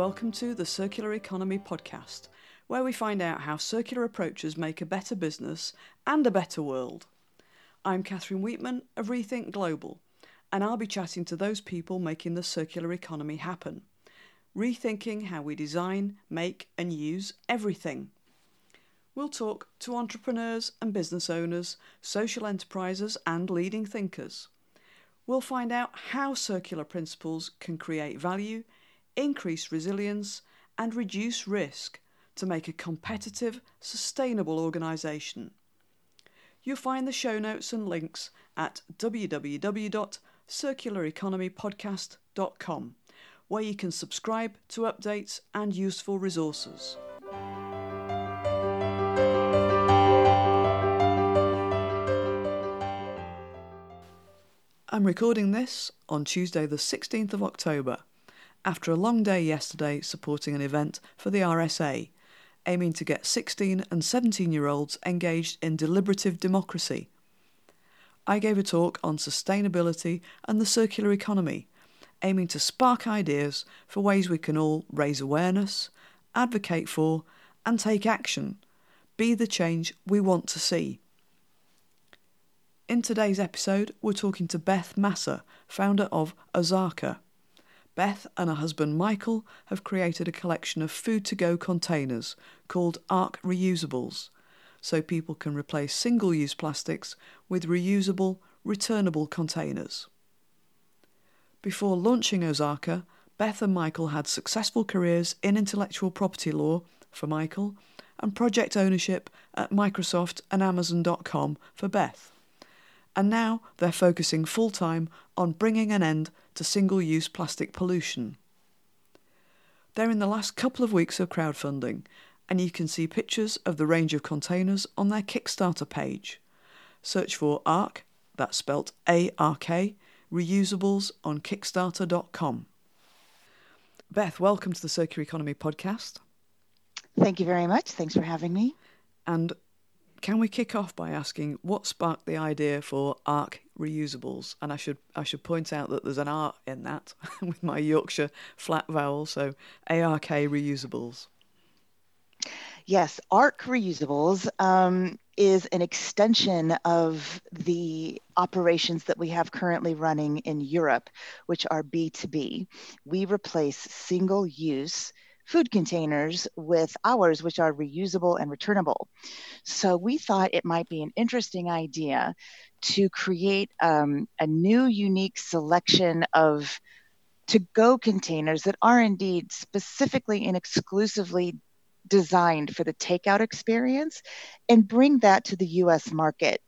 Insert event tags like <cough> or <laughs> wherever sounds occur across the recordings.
welcome to the Circular Economy podcast, where we find out how circular approaches make a better business and a better world. I'm Catherine Weetman of Rethink Global, and I'll be chatting to those people making the circular economy happen, rethinking how we design, make, and use everything. We'll talk to entrepreneurs and business owners, social enterprises, and leading thinkers. We'll find out how circular principles can create value increase resilience, and reduce risk to make a competitive, sustainable organisation. You'll find the show notes and links at www.circulareconomypodcast.com, where you can subscribe to updates and useful resources. I'm recording this on Tuesday, the 16th of October after a long day yesterday supporting an event for the RSA, aiming to get 16 and 17 year olds engaged in deliberative democracy. I gave a talk on sustainability and the circular economy, aiming to spark ideas for ways we can all raise awareness, advocate for, and take action, be the change we want to see. In today's episode, we're talking to Beth Masser, founder of Ozarka. Beth and her husband Michael have created a collection of food to go containers called ARC Reusables, so people can replace single use plastics with reusable, returnable containers. Before launching Ozarka, Beth and Michael had successful careers in intellectual property law for Michael and project ownership at Microsoft and Amazon.com for Beth. And now they're focusing full time on bringing an end to single use plastic pollution. They're in the last couple of weeks of crowdfunding, and you can see pictures of the range of containers on their Kickstarter page. Search for ARK, that's spelt A R K, reusables on Kickstarter.com. Beth, welcome to the Circular Economy podcast. Thank you very much. Thanks for having me. And can we kick off by asking what sparked the idea for ARK reusables? And I should I should point out that there's an R in that <laughs> with my Yorkshire flat vowel, so ARK reusables. Yes, ARK reusables um, is an extension of the operations that we have currently running in Europe, which are B2B. We replace single use food containers with ours, which are reusable and returnable. So we thought it might be an interesting idea to create um, a new, unique selection of to go containers that are indeed specifically and exclusively designed for the takeout experience and bring that to the US market.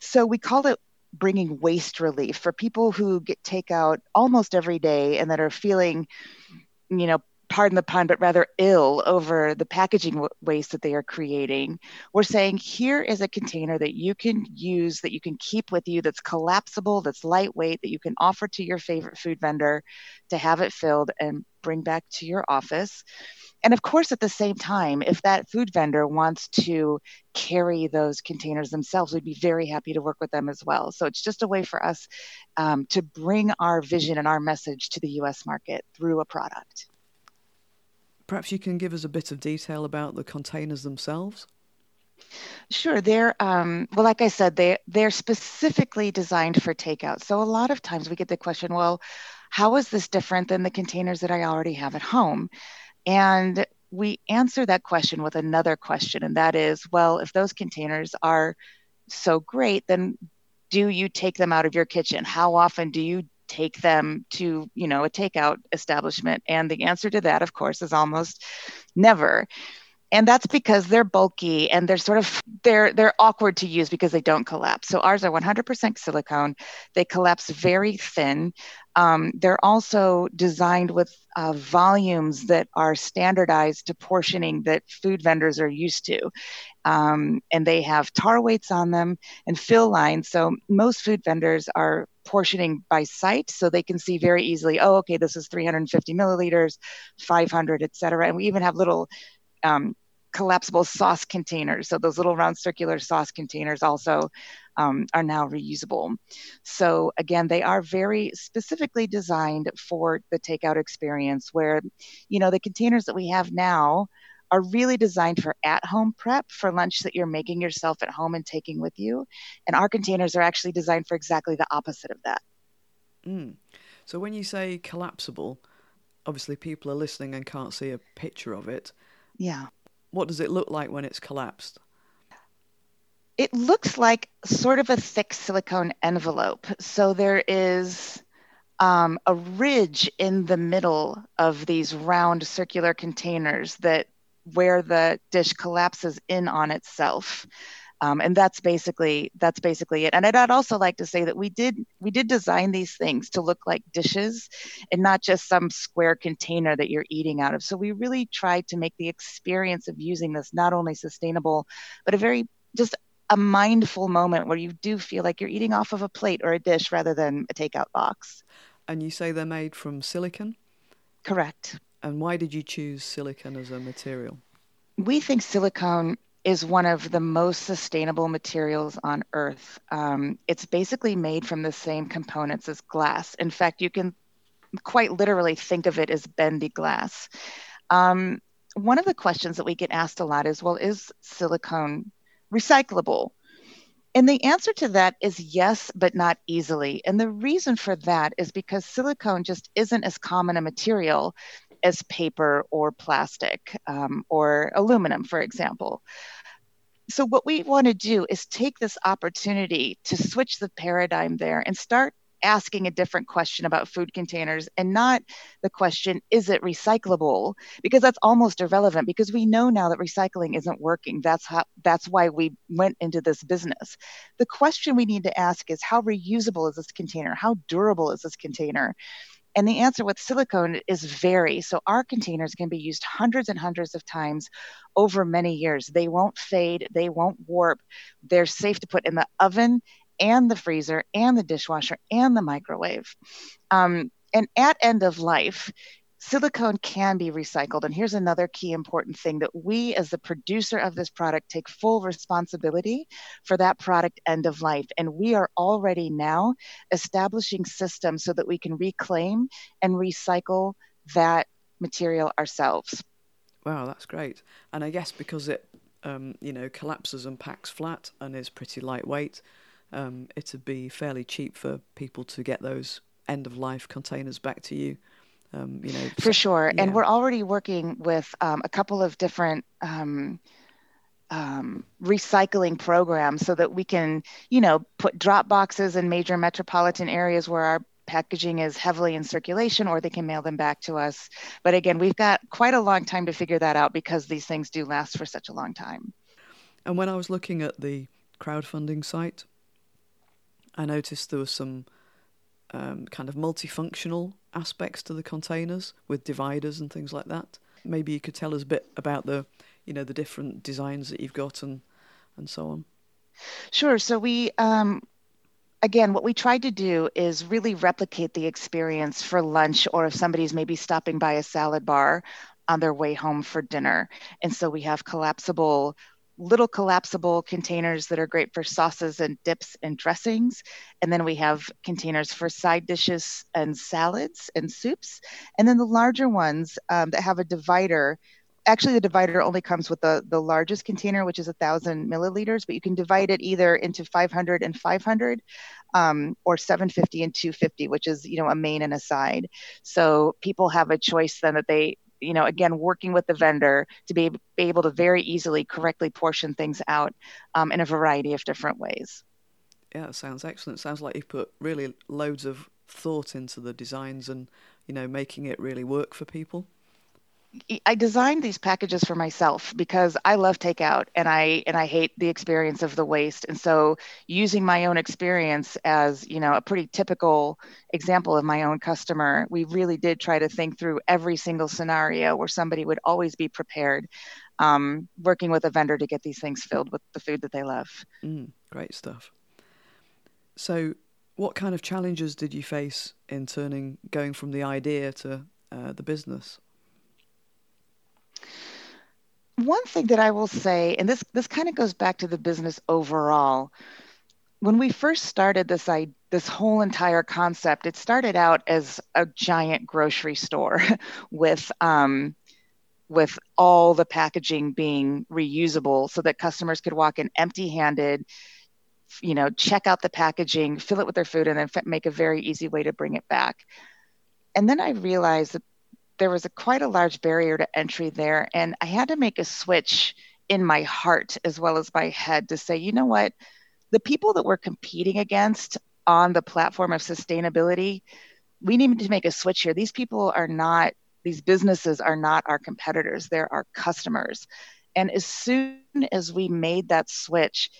So we call it bringing waste relief for people who get takeout almost every day and that are feeling you know pardon the pun, but rather ill over the packaging w- waste that they are creating. We're saying here is a container that you can use, that you can keep with you, that's collapsible, that's lightweight, that you can offer to your favorite food vendor to have it filled and bring back to your office. And of course, at the same time, if that food vendor wants to carry those containers themselves, we'd be very happy to work with them as well. So it's just a way for us um, to bring our vision and our message to the US market through a product. Perhaps you can give us a bit of detail about the containers themselves. Sure, they're um, well, like I said, they they're specifically designed for takeout. So a lot of times we get the question, well, how is this different than the containers that I already have at home? And we answer that question with another question, and that is, well, if those containers are so great, then do you take them out of your kitchen? How often do you take them to you know a takeout establishment. And the answer to that of course is almost never and that's because they're bulky and they're sort of they're they're awkward to use because they don't collapse. So ours are 100% silicone. They collapse very thin. Um, they're also designed with uh, volumes that are standardized to portioning that food vendors are used to. Um, and they have tare weights on them and fill lines. So most food vendors are portioning by sight so they can see very easily oh okay this is 350 milliliters 500 et cetera. And we even have little um, collapsible sauce containers. So those little round circular sauce containers also um, are now reusable. So again, they are very specifically designed for the takeout experience where, you know, the containers that we have now are really designed for at home prep for lunch that you're making yourself at home and taking with you. And our containers are actually designed for exactly the opposite of that. Mm. So when you say collapsible, obviously people are listening and can't see a picture of it. Yeah. What does it look like when it's collapsed? It looks like sort of a thick silicone envelope. So there is um, a ridge in the middle of these round circular containers that where the dish collapses in on itself. Um, and that's basically that's basically it. And I'd, I'd also like to say that we did we did design these things to look like dishes and not just some square container that you're eating out of. So we really tried to make the experience of using this not only sustainable, but a very just a mindful moment where you do feel like you're eating off of a plate or a dish rather than a takeout box. And you say they're made from silicon? Correct. And why did you choose silicon as a material? We think silicone is one of the most sustainable materials on Earth. Um, it's basically made from the same components as glass. In fact, you can quite literally think of it as bendy glass. Um, one of the questions that we get asked a lot is well, is silicone recyclable? And the answer to that is yes, but not easily. And the reason for that is because silicone just isn't as common a material as paper or plastic um, or aluminum, for example. So, what we want to do is take this opportunity to switch the paradigm there and start asking a different question about food containers and not the question, is it recyclable? Because that's almost irrelevant because we know now that recycling isn't working. That's how that's why we went into this business. The question we need to ask is how reusable is this container? How durable is this container? And the answer with silicone is very. So our containers can be used hundreds and hundreds of times over many years. They won't fade, they won't warp. They're safe to put in the oven and the freezer and the dishwasher and the microwave. Um, and at end of life, silicone can be recycled. And here's another key important thing that we, as the producer of this product, take full responsibility for that product end of life. And we are already now establishing systems so that we can reclaim and recycle that material ourselves. Wow, that's great. And I guess because it, um, you know, collapses and packs flat and is pretty lightweight, um, it'd be fairly cheap for people to get those end of life containers back to you. Um, you know, for sure. Yeah. And we're already working with um, a couple of different um, um, recycling programs so that we can, you know, put drop boxes in major metropolitan areas where our packaging is heavily in circulation or they can mail them back to us. But again, we've got quite a long time to figure that out because these things do last for such a long time. And when I was looking at the crowdfunding site, I noticed there was some um, kind of multifunctional aspects to the containers with dividers and things like that. Maybe you could tell us a bit about the, you know, the different designs that you've got and and so on. Sure. So we um, again, what we tried to do is really replicate the experience for lunch or if somebody's maybe stopping by a salad bar on their way home for dinner. And so we have collapsible little collapsible containers that are great for sauces and dips and dressings. And then we have containers for side dishes and salads and soups. And then the larger ones um, that have a divider. Actually, the divider only comes with the, the largest container, which is a thousand milliliters, but you can divide it either into 500 and 500 um, or 750 and 250, which is, you know, a main and a side. So people have a choice then that they, you know again working with the vendor to be able to very easily correctly portion things out um, in a variety of different ways. Yeah sounds excellent. Sounds like you've put really loads of thought into the designs and you know making it really work for people I designed these packages for myself because I love takeout and I and I hate the experience of the waste. And so using my own experience as, you know, a pretty typical example of my own customer, we really did try to think through every single scenario where somebody would always be prepared um, working with a vendor to get these things filled with the food that they love. Mm, great stuff. So what kind of challenges did you face in turning going from the idea to uh, the business? One thing that I will say, and this this kind of goes back to the business overall. When we first started this I, this whole entire concept, it started out as a giant grocery store <laughs> with um, with all the packaging being reusable, so that customers could walk in empty-handed, you know, check out the packaging, fill it with their food, and then make a very easy way to bring it back. And then I realized that there was a quite a large barrier to entry there. And I had to make a switch in my heart as well as my head to say, you know what? The people that we're competing against on the platform of sustainability, we need to make a switch here. These people are not, these businesses are not our competitors, they're our customers. And as soon as we made that switch,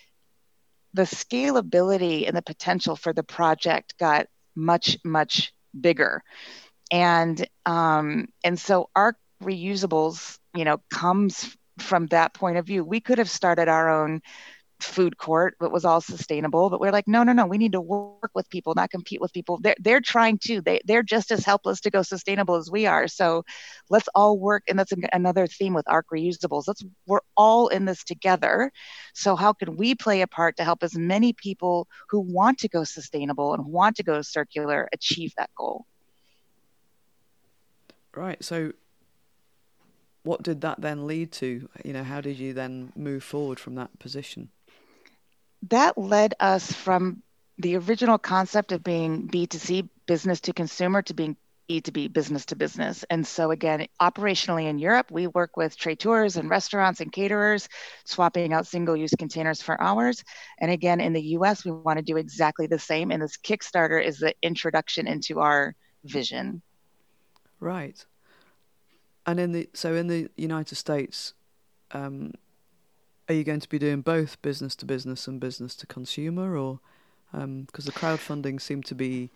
the scalability and the potential for the project got much, much bigger and um, and so our reusables you know comes from that point of view. We could have started our own food court that was all sustainable but we're like no no no we need to work with people not compete with people. They're, they're trying to they, they're just as helpless to go sustainable as we are. So let's all work and that's another theme with arc reusables. Let's we're all in this together. So how can we play a part to help as many people who want to go sustainable and want to go circular achieve that goal Right. So, what did that then lead to? You know, how did you then move forward from that position? That led us from the original concept of being B2C, business to consumer, to being B2B, business to business. And so, again, operationally in Europe, we work with traiteurs and restaurants and caterers, swapping out single use containers for ours. And again, in the US, we want to do exactly the same. And this Kickstarter is the introduction into our mm-hmm. vision. Right. And in the so in the United States, um, are you going to be doing both business to business and business to consumer, or because um, the crowdfunding seemed to be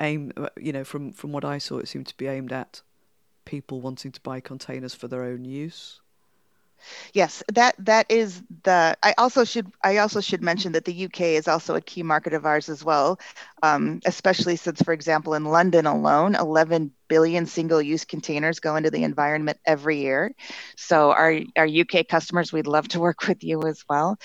aimed, you know, from from what I saw, it seemed to be aimed at people wanting to buy containers for their own use. Yes, that that is the. I also should I also should mention that the UK is also a key market of ours as well, um, especially since, for example, in London alone, 11 billion single-use containers go into the environment every year. So our our UK customers, we'd love to work <laughs> with you as well.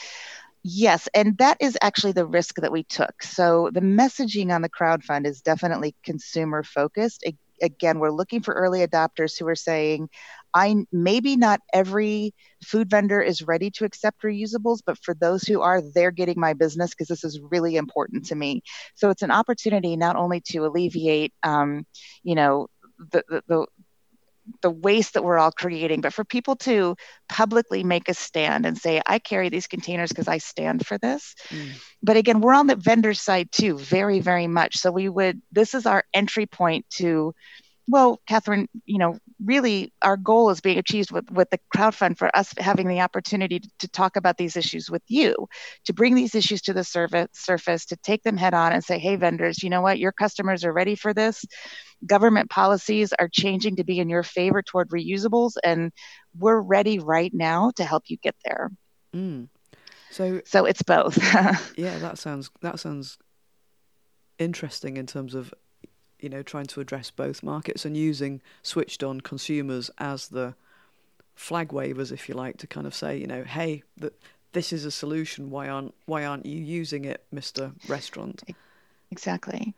Yes, and that is actually the risk that we took. So the messaging on the crowdfund is definitely consumer focused. Again, we're looking for early adopters who are saying, I maybe not every food vendor is ready to accept reusables, but for those who are, they're getting my business because this is really important to me. So it's an opportunity not only to alleviate, um, you know, the, the, the the waste that we're all creating, but for people to publicly make a stand and say, I carry these containers because I stand for this. Mm. But again, we're on the vendor side too, very, very much. So we would, this is our entry point to well, Catherine, you know, really our goal is being achieved with, with the crowdfund for us having the opportunity to, to talk about these issues with you, to bring these issues to the surface, surface, to take them head on and say, hey, vendors, you know what? Your customers are ready for this. Government policies are changing to be in your favor toward reusables, and we're ready right now to help you get there. Mm. So, so it's both. <laughs> yeah, that sounds that sounds interesting in terms of you know, trying to address both markets and using switched on consumers as the flag wavers, if you like, to kind of say, you know, hey, that this is a solution. Why aren't why aren't you using it, Mister Restaurant? Exactly.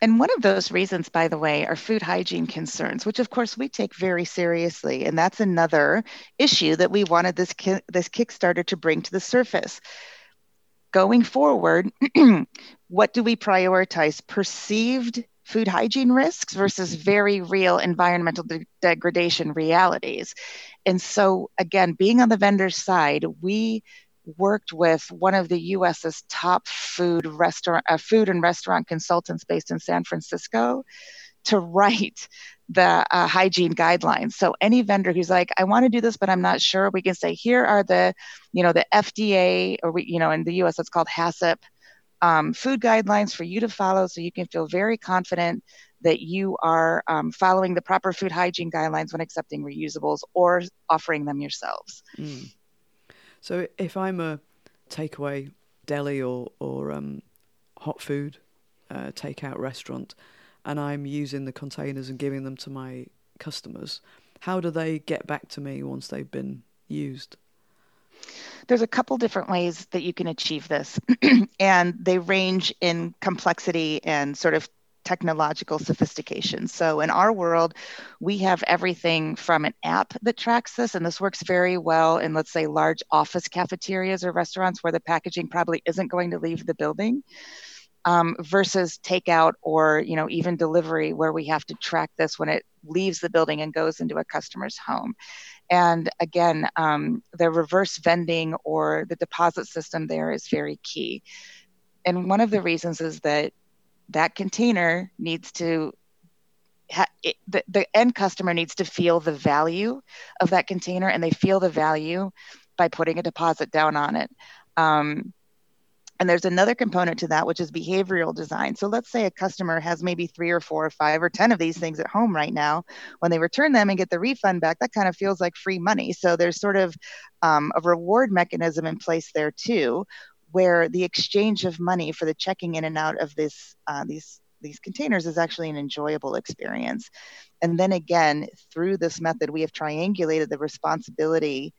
And one of those reasons, by the way, are food hygiene concerns, which of course we take very seriously. And that's another issue that we wanted this ki- this Kickstarter to bring to the surface. Going forward, <clears throat> what do we prioritize? Perceived food hygiene risks versus very real environmental de- degradation realities. And so, again, being on the vendor side, we worked with one of the U.S.'s top food restaurant, uh, food and restaurant consultants based in San Francisco, to write the uh, hygiene guidelines. So any vendor who's like, I want to do this, but I'm not sure, we can say, here are the, you know, the FDA, or we, you know, in the U.S. it's called HACCP um, food guidelines for you to follow so you can feel very confident that you are um, following the proper food hygiene guidelines when accepting reusables or offering them yourselves. Mm. So if I'm a takeaway deli or, or um, hot food uh, takeout restaurant and I'm using the containers and giving them to my customers, how do they get back to me once they've been used? There's a couple different ways that you can achieve this, <clears throat> and they range in complexity and sort of technological sophistication. So in our world, we have everything from an app that tracks this, and this works very well in, let's say, large office cafeterias or restaurants where the packaging probably isn't going to leave the building. Um, versus takeout or you know even delivery where we have to track this when it leaves the building and goes into a customer's home and again um, the reverse vending or the deposit system there is very key. And one of the reasons is that that container needs to ha- it, the, the end customer needs to feel the value of that container and they feel the value by putting a deposit down on it. Um, and there's another component to that, which is behavioral design. So let's say a customer has maybe three or four or five or 10 of these things at home right now. When they return them and get the refund back, that kind of feels like free money. So there's sort of um, a reward mechanism in place there too, where the exchange of money for the checking in and out of this uh, these these containers is actually an enjoyable experience. And then again, through this method, we have triangulated the responsibility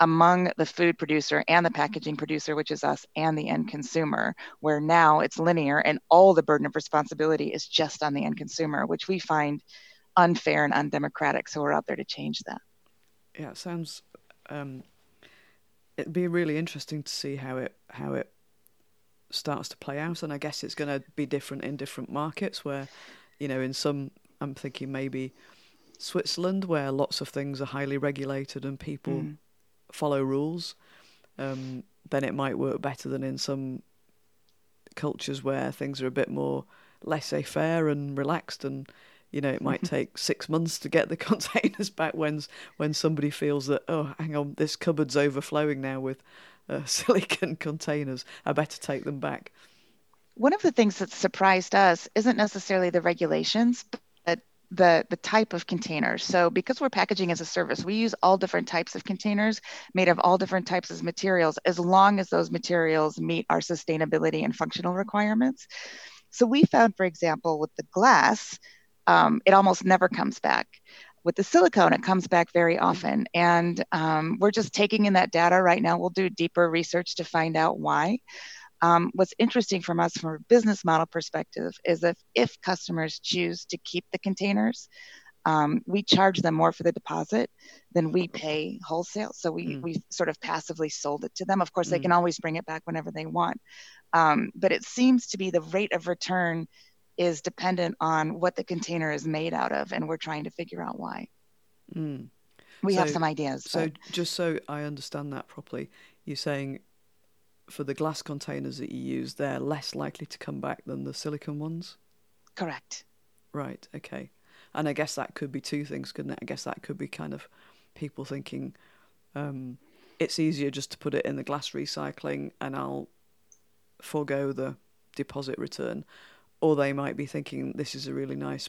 among the food producer and the packaging producer, which is us, and the end consumer, where now it's linear and all the burden of responsibility is just on the end consumer, which we find unfair and undemocratic. So we're out there to change that. Yeah, it sounds um, it'd be really interesting to see how it how it starts to play out, and I guess it's going to be different in different markets. Where, you know, in some, I'm thinking maybe Switzerland, where lots of things are highly regulated and people mm. Follow rules. Um, then it might work better than in some cultures where things are a bit more laissez-faire and relaxed and you know, it might <laughs> take six months to get the <laughs> containers back when when somebody feels that oh, hang on, this cupboard's overflowing now with uh, <laughs> silicon containers. I better take them back. One of the things that surprised us isn't necessarily the regulations, the the type of containers. So because we're packaging as a service, we use all different types of containers made of all different types of materials, as long as those materials meet our sustainability and functional requirements. So we found, for example, with the glass um, it almost never comes back. With the silicone, it comes back very often. And um, we're just taking in that data right now. We'll do deeper research to find out why. Um, what's interesting from us from a business model perspective is if, if customers choose to keep the containers, um, we charge them more for the deposit than we pay wholesale. So we, mm. we sort of passively sold it to them. Of course, mm. they can always bring it back whenever they want. Um, but it seems to be the rate of return is dependent on what the container is made out of, and we're trying to figure out why. Mm. We so, have some ideas. So, but... just so I understand that properly, you're saying for the glass containers that you use, they're less likely to come back than the silicon ones? Correct. Right, okay. And I guess that could be two things, couldn't it? I guess that could be kind of people thinking um, it's easier just to put it in the glass recycling and I'll forego the deposit return or they might be thinking this is a really nice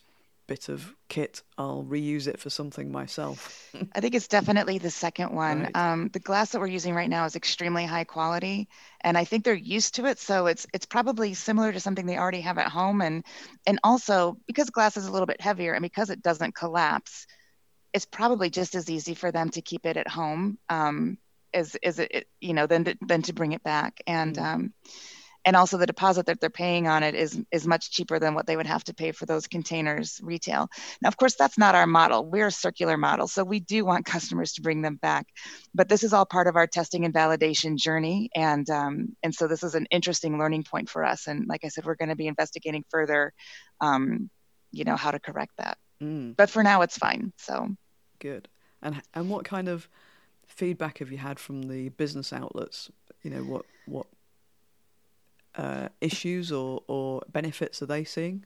bit of kit i'll reuse it for something myself i think it's definitely the second one right. um, the glass that we're using right now is extremely high quality and i think they're used to it so it's it's probably similar to something they already have at home and and also because glass is a little bit heavier and because it doesn't collapse it's probably just as easy for them to keep it at home um, as as it you know than to, than to bring it back and mm. um, and also the deposit that they're paying on it is is much cheaper than what they would have to pay for those containers retail. Now, of course, that's not our model. We're a circular model, so we do want <laughs> customers to bring them back. But this is all part of our testing and validation journey, and um, and so this is an interesting learning point for us. And like I said, we're going to be investigating further, um, you know, how to correct that. Mm. But for now, it's fine. So good. And and what kind of feedback have you had from the business outlets? You know, what what uh, issues or, or benefits are they seeing?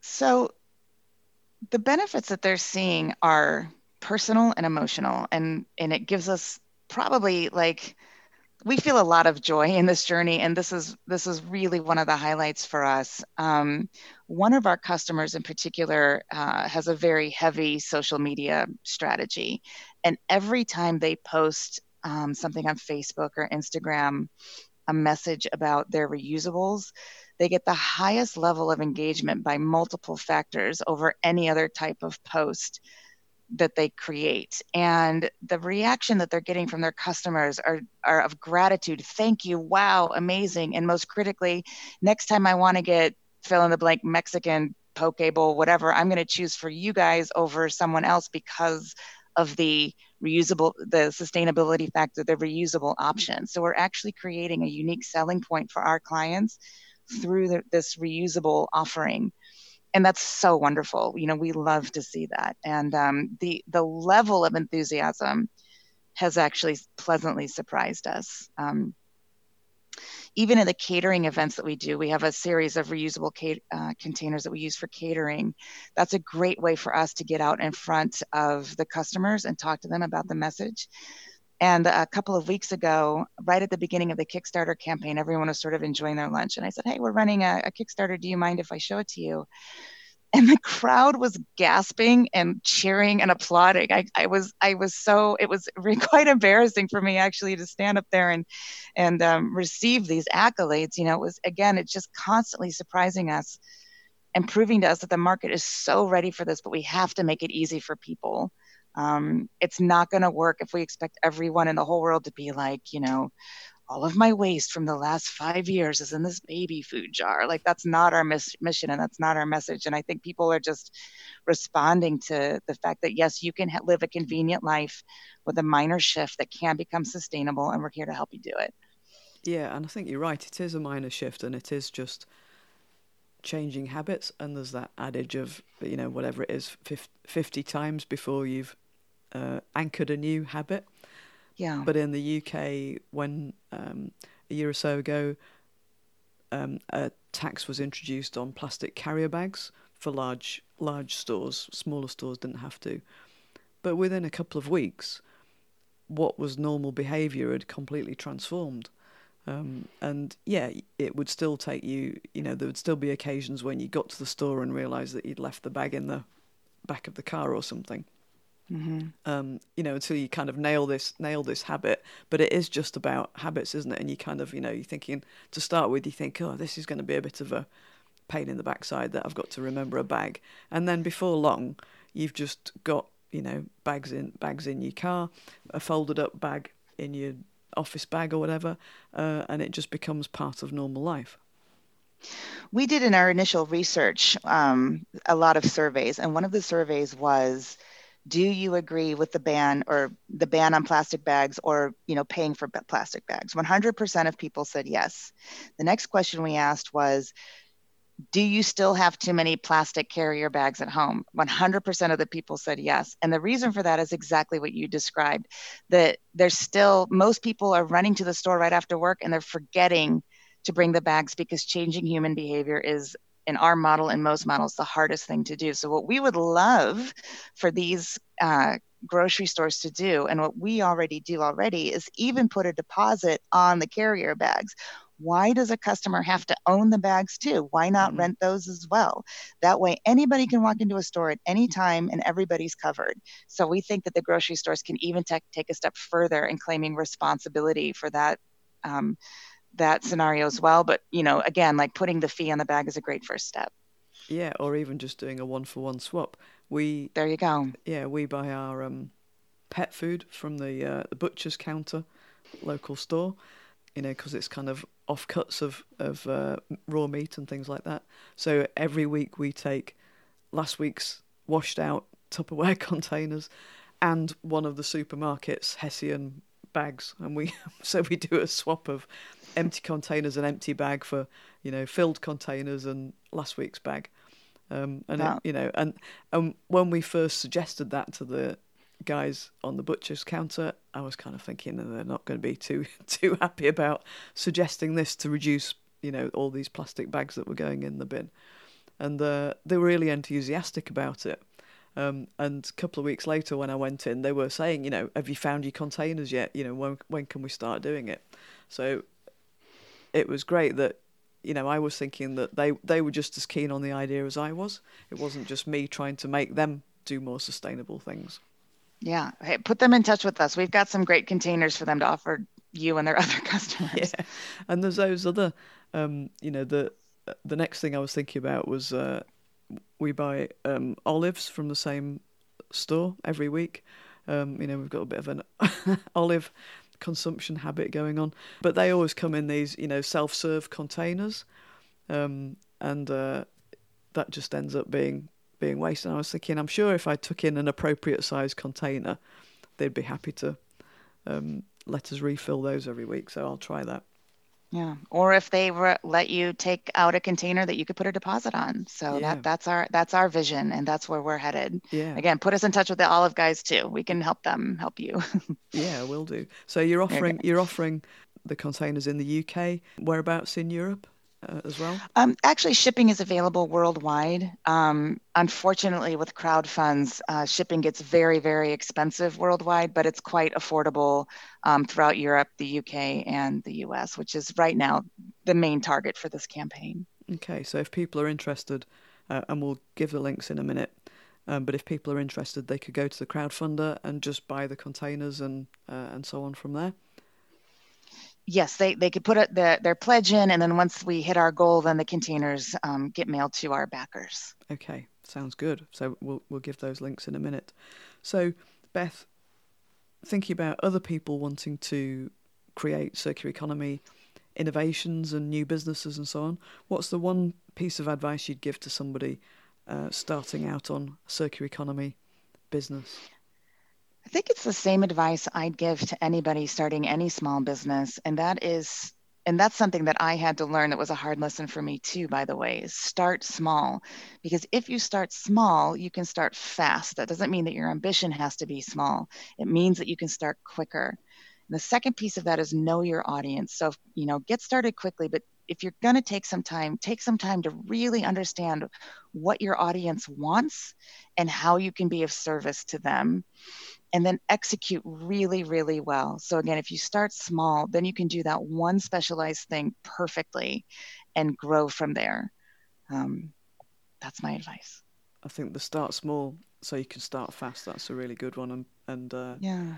So, the benefits that they're seeing are personal and emotional, and and it gives us probably like we feel a lot of joy in this journey, and this is this is really one of the highlights for us. Um, one of our customers in particular uh, has a very heavy social media strategy, and every time they post um, something on Facebook or Instagram, a message about their reusables, they get the highest level of engagement by multiple factors over any other type of post that they create. And the reaction that they're getting from their customers are, are of gratitude. Thank you. Wow. Amazing. And most critically next time i want to get fill in the blank mexican poke bowl whatever i'm going to choose for you guys over someone else because of the reusable the sustainability factor the reusable option. So we're actually creating a unique selling point for our clients through the, this reusable offering. And that's so wonderful. You know we love to see that. And um, the the level of enthusiasm has actually pleasantly surprised us. Um, even in the catering events that we do, we have a series of reusable uh, containers that we use for catering. That's a great way for us to get out in front of the customers and talk to them about the message. And a couple of weeks ago, right at the beginning of the Kickstarter campaign, everyone was sort of enjoying their lunch. And I said, Hey, we're running a, a Kickstarter. Do you mind if I show it to you? And the crowd was gasping and cheering and applauding. I, I was I was so it was <laughs> quite embarrassing for me actually to stand up there and and um, receive these accolades. You know, it was again it's just constantly surprising us and proving to us that the market is so ready for this, but we have to make it easy for people. Um, it's not going to work if we expect everyone in the whole world to be like, you know, all of my waste from the last five years is in this baby food jar. Like that's not our mis- mission and that's not our message. And I think people are just responding to the fact that yes, you can ha- live a convenient life with a minor shift that can become sustainable, and we're here to help you do it. Yeah, and I think you're right. It is a minor shift, and it is just changing habits. And there's that adage of you know whatever it is, 50 times before you've uh, anchored a new habit. Yeah. But in the UK, when um, a year or so ago, um, a tax was introduced on plastic carrier bags for large large stores. Smaller stores didn't have to. But within a couple of weeks, what was normal behaviour had completely transformed. Um, and yeah, it would still take you, you know, there would still be occasions when you got to the store and realised that you'd left the bag in the back of the car or something. Mm-hmm. Um, you know, until you kind of nail this nail this habit. But it is just about habits, isn't it? And you kind of, you know, you're thinking to start with, you think, oh, this is going to be a bit of a pain in the backside that I've got to remember a bag, and then before long, you've just got you know bags in bags in your car, a folded up bag in your office bag or whatever, uh, and it just becomes part of normal life. We did in our initial research um, a lot of surveys, and one of the surveys was do you agree with the ban or the ban on plastic bags or you know paying for plastic bags? 100% of people said yes. The next question we asked was do you still have too many plastic carrier bags at home? 100% of the people said yes. And the reason for that is exactly what you described that there's still most people are running to the store right after work and they're forgetting to bring the bags because changing human behavior is in our model and most models the hardest thing to do. So what we would love for these uh, grocery stores to do, and what we already do already, is even put a deposit on the carrier bags. Why does a customer have to own the bags too? Why not mm-hmm. rent those as well? That way, anybody can walk into a store at any time and everybody's covered. So, we think that the grocery stores can even te- take a step further in claiming responsibility for that um, that scenario as well. But you know, again, like putting the fee on the bag is a great first step. Yeah, or even just doing a one for one swap. We there you go. Yeah, we buy our um, pet food from the uh, the butcher's counter, local store. You know, because it's kind of offcuts of of uh, raw meat and things like that. So every week we take last week's washed out Tupperware <laughs> containers and one of the supermarket's Hessian bags, and we <laughs> so we do a swap of empty containers and empty bag for you know filled containers and last week's bag. Um, and it, you know, and and when we first suggested that to the guys on the butcher's counter, I was kind of thinking that they're not going to be too <laughs> too happy about suggesting this to reduce you know all these plastic bags that were going in the bin, and uh, they were really enthusiastic about it. Um, and a couple of weeks later, when I went in, they were saying, you know, have you found your containers yet? You know, when when can we start doing it? So it was great that you know I was thinking that they they were just as keen on the idea as I was. It wasn't just me trying to make them do more sustainable things. Yeah, hey, put them in touch with us. We've got some great containers for them to offer you and their <laughs> other customers. Yeah, and there's those other, um, you know, the the next thing I was thinking about was uh, we buy um, olives from the same store every week. Um, you know, we've got a bit of an <laughs> olive consumption habit going on, but they always come in these, you know, self-serve containers, um, and uh, that just ends up being being waste. And I was thinking, I'm sure if I took in an appropriate size container, they'd be happy to um, let us refill those every week. So I'll try that. Yeah, or if they re- let you take out a container that you could put a deposit on. So Yeah. that that's our that's our vision, and that's where we're headed. Yeah, Again, put us in touch with the Olive guys too. We can help them help you. <laughs> yeah, we'll do. So you're offering you're offering the containers in the UK. Whereabouts in Europe uh, as well? Um, actually, shipping is available worldwide. Um, unfortunately, with crowd funds, uh, shipping gets very, very expensive worldwide, but it's quite affordable um, throughout Europe, the UK, and the US, which is right now the main target for this campaign. Okay, so if people are interested, uh, and we'll give the links in a minute. Um, but if people are interested, they could go to the crowdfunder and just buy the containers and uh, and so on from there. Yes, they, they could put it, their, their pledge in, and then once we hit our goal, then the containers um, get mailed to our backers. Okay, sounds good. So we'll we'll give those links in a minute. So Beth, thinking about other people wanting to create circular economy innovations and new businesses and so on, what's the one piece of advice you'd give to somebody uh, starting out on circular economy business? I think it's the same advice I'd give to anybody starting any small business, and that is, and that's something that I had to learn that was a hard lesson for me too, by the way, is start small. Because if you start small, you can start fast. That doesn't mean that your ambition has to be small, it means that you can start quicker. And the second piece of that is know your audience. So, you know, get started quickly, but if you're going to take some time, take some time to really understand what your audience wants and how you can be of service to them and then execute really, really well. So, again, if you start small, then you can do that one specialized thing perfectly and grow from there. Um, that's my advice. I think the start small so you can start fast. That's a really good one, and and uh, Yeah.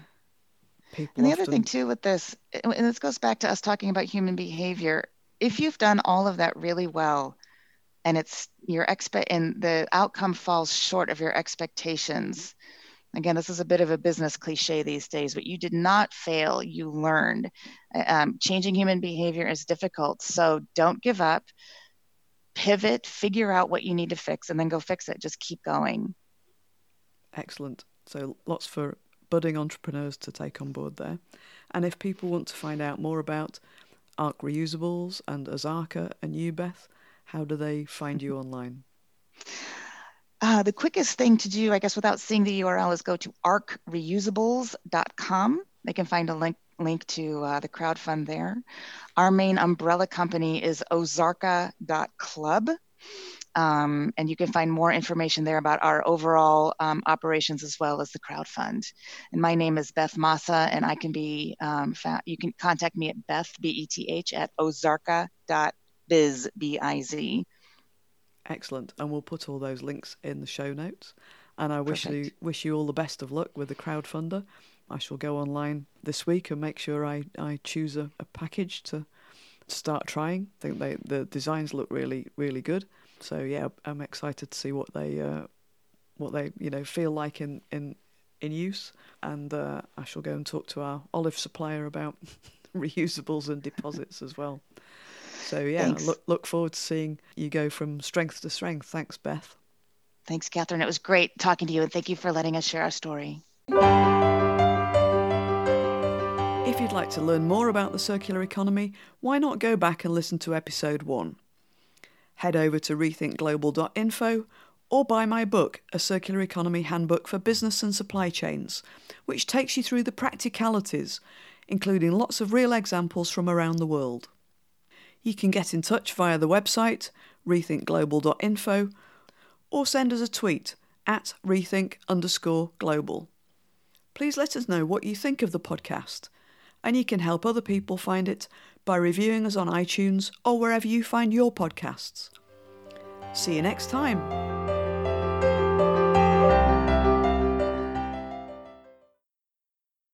people. And the often, other thing, too, with this, and this goes back to us talking about human behavior. If you've done all of that really well, and it's your expect and the outcome falls short of your expectations, again, this is a bit of a business cliche these days, but you did not fail, you learned. Um, changing human behavior is difficult, so don't give up. Pivot, figure out what you need to fix, and then go fix it. Just keep going. Excellent. So lots for budding entrepreneurs to take on board there. And if people want to find out more about Arc Reusables and Ozarka and you, Beth, how do they find you <laughs> online? Uh, the quickest thing to do, I guess, without seeing the URL is go to arcreusables.com. They can find a link link to uh, the crowdfund there. Our main umbrella company is ozarka.club. Um, and you can find more information there about our overall um, operations as well as the crowdfund. And my name is Beth Massa, and I can be um, found, you can contact me at Beth B E T H at ozarka.biz b i z. Excellent. And we'll put all those links in the show notes. And I wish you wish you all the best of luck with the crowdfunder. I shall go online this week and make sure I, I choose a, a package to start trying. I think they the designs look really really good. So yeah, I'm excited to see what they uh, what they you know feel like in in in use. And uh, I shall go and talk to our olive supplier about <laughs> reusables and deposits as well. So yeah, Thanks. look look forward to seeing you go from strength to strength. Thanks, Beth. Thanks, Catherine. It was great talking to you, and thank you for letting us share our story. If you'd like to learn more about the circular economy, why not go back and listen to episode 1? Head over to rethinkglobal.info or buy my book, A Circular Economy Handbook for Business and Supply Chains, which takes you through the practicalities, including lots of real examples from around the world. You can get in touch via the website, rethinkglobal.info, or send us a tweet at rethink underscore global. Please let us know what you think of the podcast, and you can help other people find it by reviewing us on iTunes or wherever you find your podcasts. See you next time.